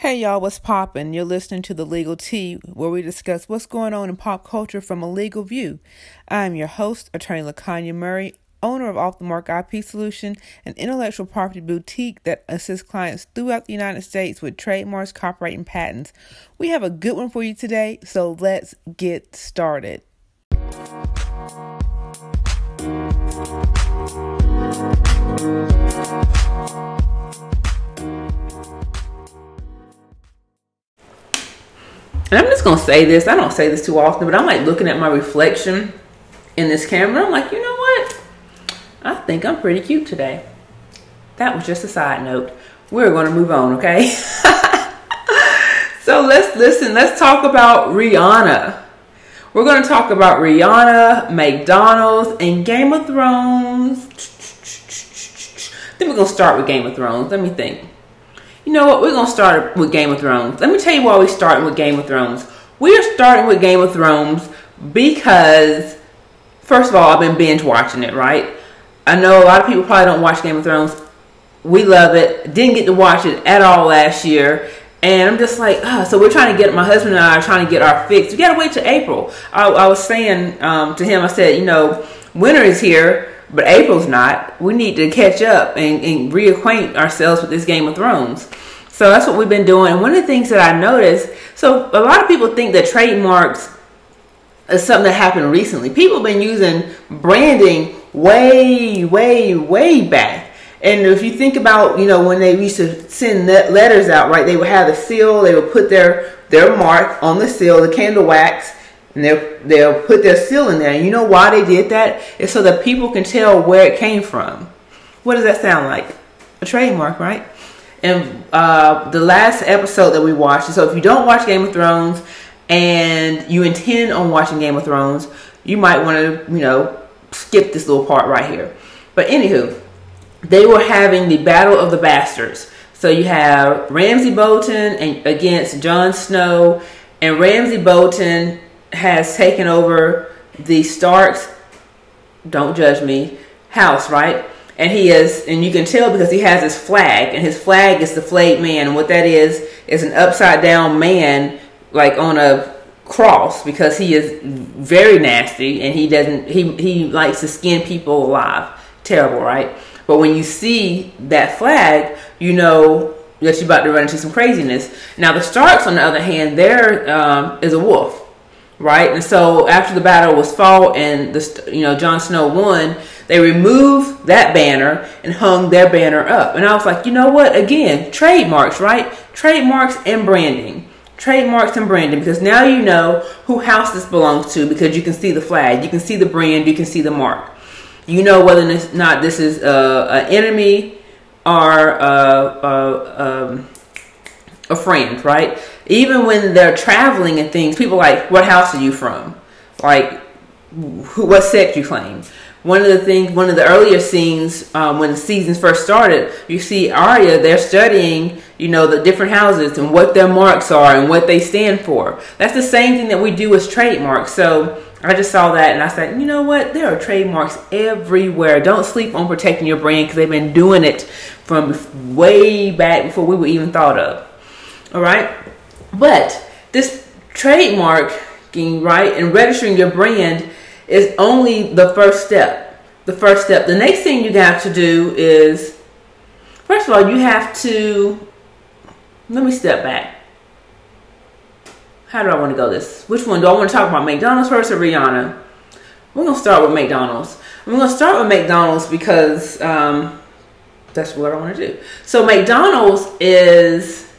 Hey y'all, what's poppin'? You're listening to The Legal Tea, where we discuss what's going on in pop culture from a legal view. I'm your host, Attorney LaKanya Murray, owner of Off the Mark IP Solution, an intellectual property boutique that assists clients throughout the United States with trademarks, copyright, and patents. We have a good one for you today, so let's get started. And I'm just gonna say this. I don't say this too often, but I'm like looking at my reflection in this camera. I'm like, you know what? I think I'm pretty cute today. That was just a side note. We're gonna move on, okay? so let's listen. Let's talk about Rihanna. We're gonna talk about Rihanna, McDonald's, and Game of Thrones. Then we're gonna start with Game of Thrones. Let me think. You know what? We're gonna start with Game of Thrones. Let me tell you why we're starting with Game of Thrones. We're starting with Game of Thrones because, first of all, I've been binge watching it. Right? I know a lot of people probably don't watch Game of Thrones. We love it. Didn't get to watch it at all last year. And I'm just like, oh, so we're trying to get my husband and I are trying to get our fix. We gotta wait till April. I, I was saying um, to him, I said, you know, winter is here but April's not. We need to catch up and, and reacquaint ourselves with this Game of Thrones. So that's what we've been doing. And one of the things that I noticed, so a lot of people think that trademarks is something that happened recently. People have been using branding way, way, way back. And if you think about, you know, when they used to send letters out, right, they would have the seal, they would put their their mark on the seal, the candle wax, and they'll they'll put their seal in there. And you know why they did that? It's so that people can tell where it came from. What does that sound like? A trademark, right? And uh, the last episode that we watched, so if you don't watch Game of Thrones and you intend on watching Game of Thrones, you might want to, you know, skip this little part right here. But anywho, they were having the Battle of the Bastards. So you have Ramsay Bolton and against Jon Snow, and Ramsay Bolton has taken over the Starks. Don't judge me. House, right? and he is and you can tell because he has his flag and his flag is the flayed man and what that is is an upside down man like on a cross because he is very nasty and he doesn't he he likes to skin people alive terrible right but when you see that flag you know that you're about to run into some craziness now the starks on the other hand there um, is a wolf right and so after the battle was fought and the you know Jon Snow won they removed that banner and hung their banner up. And I was like, you know what? Again, trademarks, right? Trademarks and branding. Trademarks and branding because now you know who house this belongs to because you can see the flag, you can see the brand, you can see the mark. You know whether or not this is uh, an enemy or uh, uh, um, a friend, right? Even when they're traveling and things, people like, what house are you from? Like, who, what sect you claim? one of the things, one of the earlier scenes um, when the seasons first started, you see Arya. They're studying, you know, the different houses and what their marks are and what they stand for. That's the same thing that we do as trademarks. So I just saw that and I said, you know what? There are trademarks everywhere. Don't sleep on protecting your brand because they've been doing it from way back before we were even thought of. All right, but this trademarking, right, and registering your brand is only the first step. The first step. The next thing you got to do is, first of all, you have to, let me step back. How do I want to go this? Which one? Do I want to talk about McDonald's first or Rihanna? We're going to start with McDonald's. I'm going to start with McDonald's because um, that's what I want to do. So McDonald's is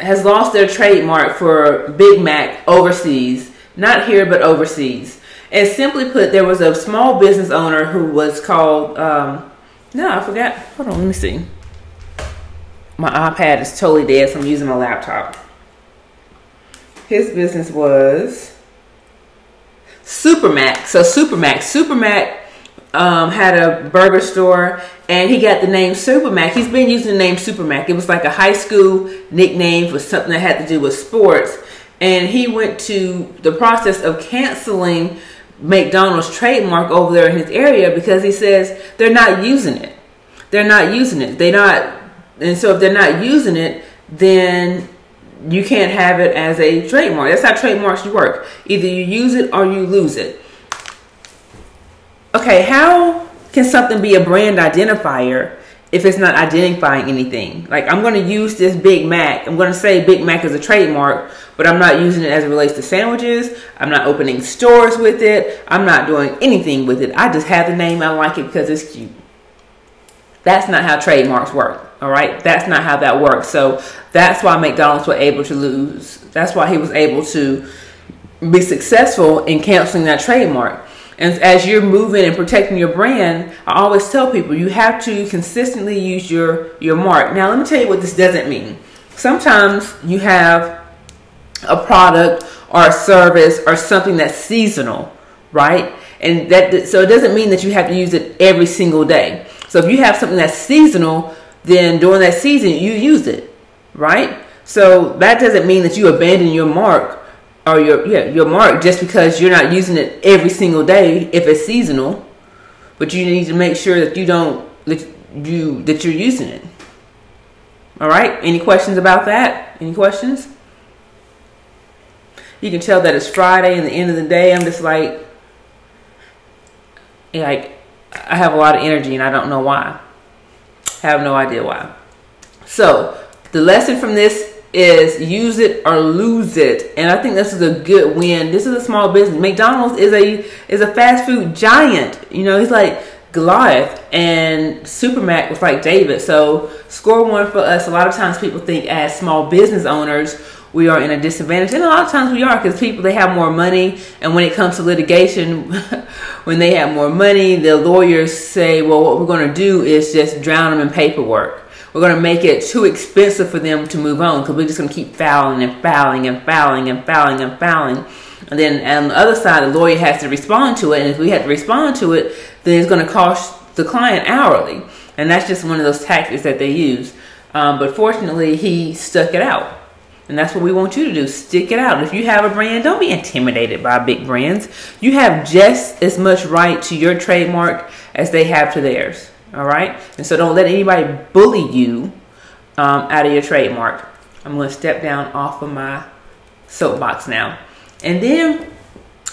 has lost their trademark for Big Mac overseas, not here but overseas. And simply put, there was a small business owner who was called, um, no, I forgot. Hold on, let me see. My iPad is totally dead, so I'm using my laptop. His business was Supermac. So Supermac, Supermac um, had a burger store, and he got the name Supermac. He's been using the name Supermac. It was like a high school nickname for something that had to do with sports. And he went to the process of canceling McDonald's trademark over there in his area because he says they're not using it. They're not using it. They're not, and so if they're not using it, then you can't have it as a trademark. That's how trademarks work. Either you use it or you lose it. Okay, how can something be a brand identifier if it's not identifying anything? Like I'm going to use this Big Mac. I'm going to say Big Mac is a trademark, but I'm not using it as it relates to sandwiches. I'm not opening stores with it. I'm not doing anything with it. I just have the name. I like it because it's cute. That's not how trademarks work. All right, that's not how that works. So that's why McDonald's were able to lose. That's why he was able to be successful in canceling that trademark. And as you're moving and protecting your brand, I always tell people you have to consistently use your your mark. Now, let me tell you what this doesn't mean. Sometimes you have a product or a service or something that's seasonal, right? And that so it doesn't mean that you have to use it every single day. So if you have something that's seasonal, then during that season you use it, right? So that doesn't mean that you abandon your mark or your yeah your mark just because you're not using it every single day if it's seasonal. But you need to make sure that you don't that you that you're using it. All right. Any questions about that? Any questions? You can tell that it's Friday and the end of the day. I'm just like, like I have a lot of energy and I don't know why. Have no idea why. So the lesson from this is use it or lose it, and I think this is a good win. This is a small business. McDonald's is a is a fast food giant. You know, he's like Goliath, and Supermac was like David. So score one for us. A lot of times people think as small business owners we are in a disadvantage, and a lot of times we are because people they have more money, and when it comes to litigation. when they have more money, the lawyers say, well, what we're going to do is just drown them in paperwork. We're going to make it too expensive for them to move on because we're just going to keep fouling and fouling and fouling and fouling and fouling. And then on the other side, the lawyer has to respond to it. And if we have to respond to it, then it's going to cost the client hourly. And that's just one of those tactics that they use. Um, but fortunately, he stuck it out. And that's what we want you to do. Stick it out. If you have a brand, don't be intimidated by big brands. You have just as much right to your trademark as they have to theirs. All right? And so don't let anybody bully you um, out of your trademark. I'm going to step down off of my soapbox now. And then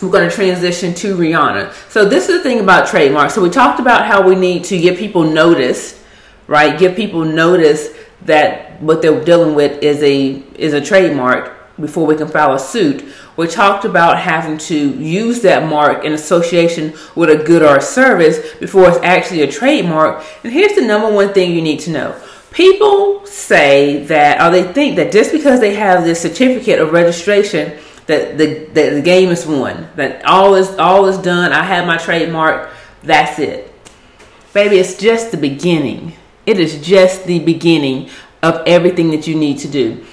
we're going to transition to Rihanna. So this is the thing about trademarks. So we talked about how we need to give people notice, right? Give people notice that what they're dealing with is a is a trademark before we can file a suit. We talked about having to use that mark in association with a good or a service before it's actually a trademark. And here's the number one thing you need to know. People say that, or they think that just because they have this certificate of registration, that the, that the game is won, that all is all is done. I have my trademark. That's it, baby. It's just the beginning. It is just the beginning of everything that you need to do.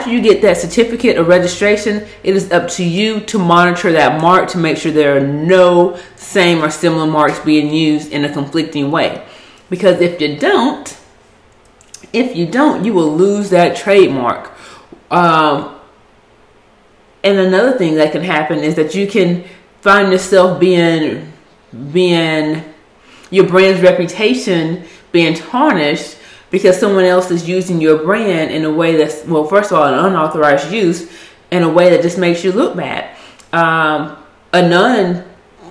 After you get that certificate of registration, it is up to you to monitor that mark to make sure there are no same or similar marks being used in a conflicting way. Because if you don't, if you don't, you will lose that trademark. Um, and another thing that can happen is that you can find yourself being being your brand's reputation being tarnished because someone else is using your brand in a way that's well first of all an unauthorized use in a way that just makes you look bad. Um, a non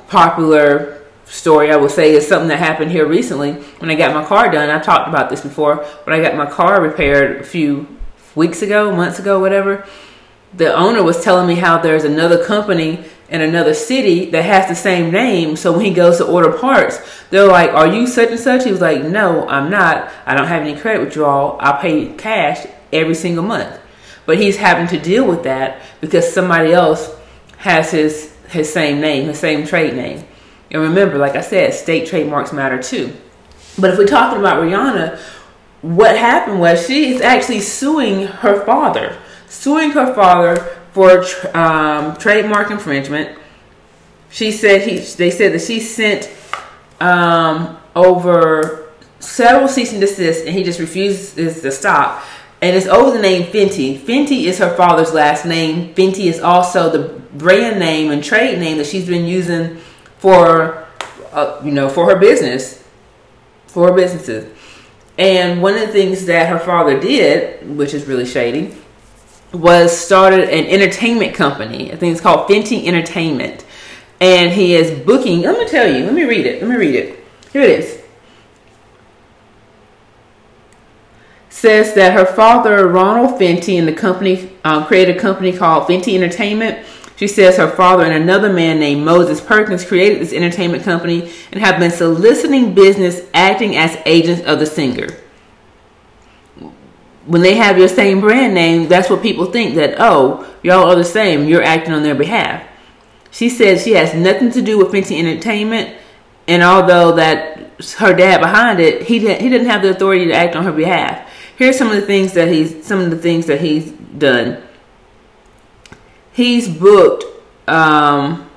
popular story i would say is something that happened here recently. When i got my car done i talked about this before. When i got my car repaired a few weeks ago months ago whatever the owner was telling me how there's another company in another city that has the same name. So when he goes to order parts, they're like, Are you such and such? He was like, No, I'm not. I don't have any credit withdrawal. I pay cash every single month. But he's having to deal with that because somebody else has his his same name, his same trade name. And remember, like I said, state trademarks matter too. But if we're talking about Rihanna, what happened was she is actually suing her father, suing her father for um, trademark infringement. She said he. They said that she sent um, over several cease and desist, and he just refuses to stop. And it's over the name Fenty. Fenty is her father's last name. Fenty is also the brand name and trade name that she's been using for, uh, you know, for her business, for her businesses. And one of the things that her father did, which is really shady, was started an entertainment company. I think it's called Fenty Entertainment. And he is booking, let me tell you, let me read it. Let me read it. Here it is. Says that her father, Ronald Fenty, and the company um, created a company called Fenty Entertainment. She says her father and another man named Moses Perkins created this entertainment company and have been soliciting business acting as agents of the singer when they have your same brand name, that's what people think that, oh, y'all are the same. You're acting on their behalf. She said she has nothing to do with Fenty Entertainment. And although that her dad behind it, he didn't, he didn't have the authority to act on her behalf. Here's some of the things that he's some of the things that he's done. He's booked um,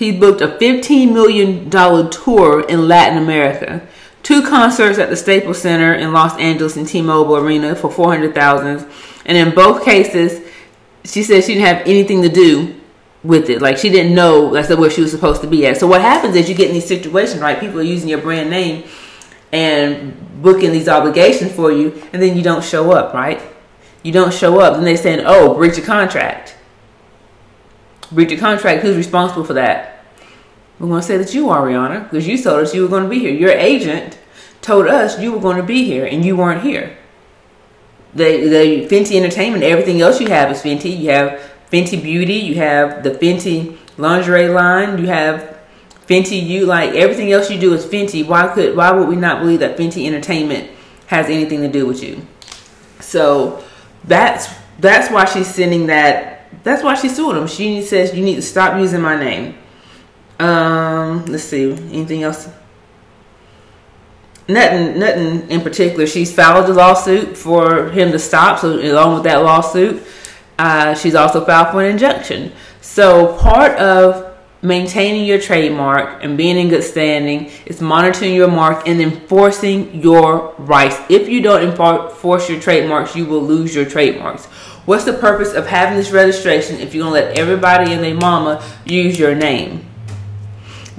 he booked a $15 million tour in Latin America two concerts at the Staples Center in Los Angeles and T-Mobile Arena for 400,000. And in both cases, she said she didn't have anything to do with it. Like she didn't know that's where she was supposed to be at. So what happens is you get in these situations, right? People are using your brand name and booking these obligations for you, and then you don't show up, right? You don't show up, and they're saying, "Oh, breach of contract." Breach of contract. Who's responsible for that? We're going to say that you are Rihanna because you told us you were going to be here. Your agent told us you were going to be here and you weren't here. The, the Fenty Entertainment, everything else you have is Fenty. You have Fenty Beauty, you have the Fenty lingerie line, you have Fenty You, like everything else you do is Fenty. Why could why would we not believe that Fenty Entertainment has anything to do with you? So that's that's why she's sending that that's why she's suing them. She says you need to stop using my name. Um, let's see. Anything else? Nothing. Nothing in particular. She's filed a lawsuit for him to stop. So along with that lawsuit, uh, she's also filed for an injunction. So part of maintaining your trademark and being in good standing is monitoring your mark and enforcing your rights. If you don't enforce your trademarks, you will lose your trademarks. What's the purpose of having this registration if you're to let everybody and their mama use your name?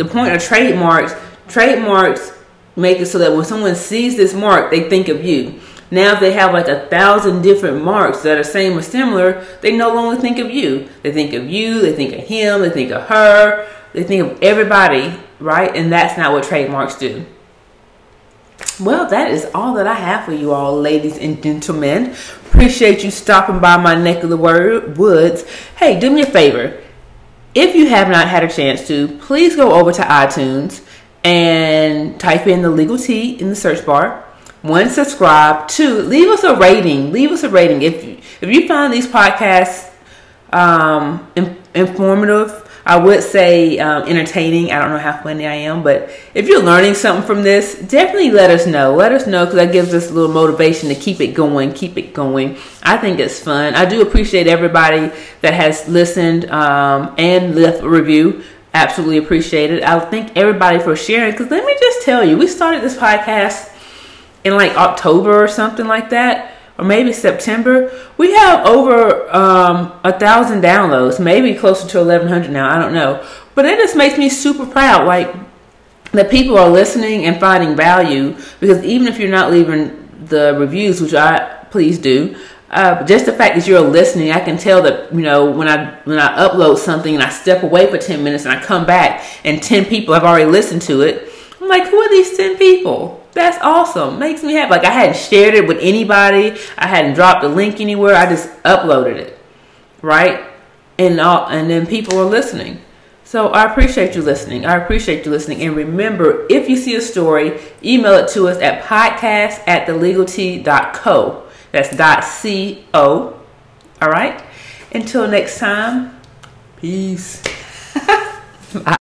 The point of trademarks, trademarks make it so that when someone sees this mark, they think of you. Now, if they have like a thousand different marks that are same or similar, they no longer think of you. They think of you, they think of him, they think of her, they think of everybody, right? And that's not what trademarks do. Well, that is all that I have for you all, ladies and gentlemen. Appreciate you stopping by my neck of the woods. Hey, do me a favor if you have not had a chance to, please go over to iTunes and type in the legal Tea in the search bar. One, subscribe. Two, leave us a rating. Leave us a rating. If you, if you find these podcasts um, informative, I would say um, entertaining. I don't know how funny I am, but if you're learning something from this, definitely let us know. Let us know because that gives us a little motivation to keep it going, keep it going. I think it's fun. I do appreciate everybody that has listened um, and left a review. Absolutely appreciate it. I thank everybody for sharing because let me just tell you, we started this podcast in like October or something like that or maybe September, we have over um, a thousand downloads, maybe closer to 1100 now. I don't know. But it just makes me super proud. Like that people are listening and finding value because even if you're not leaving the reviews, which I please do, uh, just the fact that you're listening, I can tell that you know when I when I upload something and I step away for ten minutes and I come back and ten people have already listened to it. I'm like, who are these ten people? That's awesome. Makes me happy. Like I hadn't shared it with anybody. I hadn't dropped a link anywhere. I just uploaded it. Right? And all, and then people are listening. So I appreciate you listening. I appreciate you listening. And remember, if you see a story, email it to us at podcast at thelegaltea.co. That's dot C-O. All right? Until next time, peace.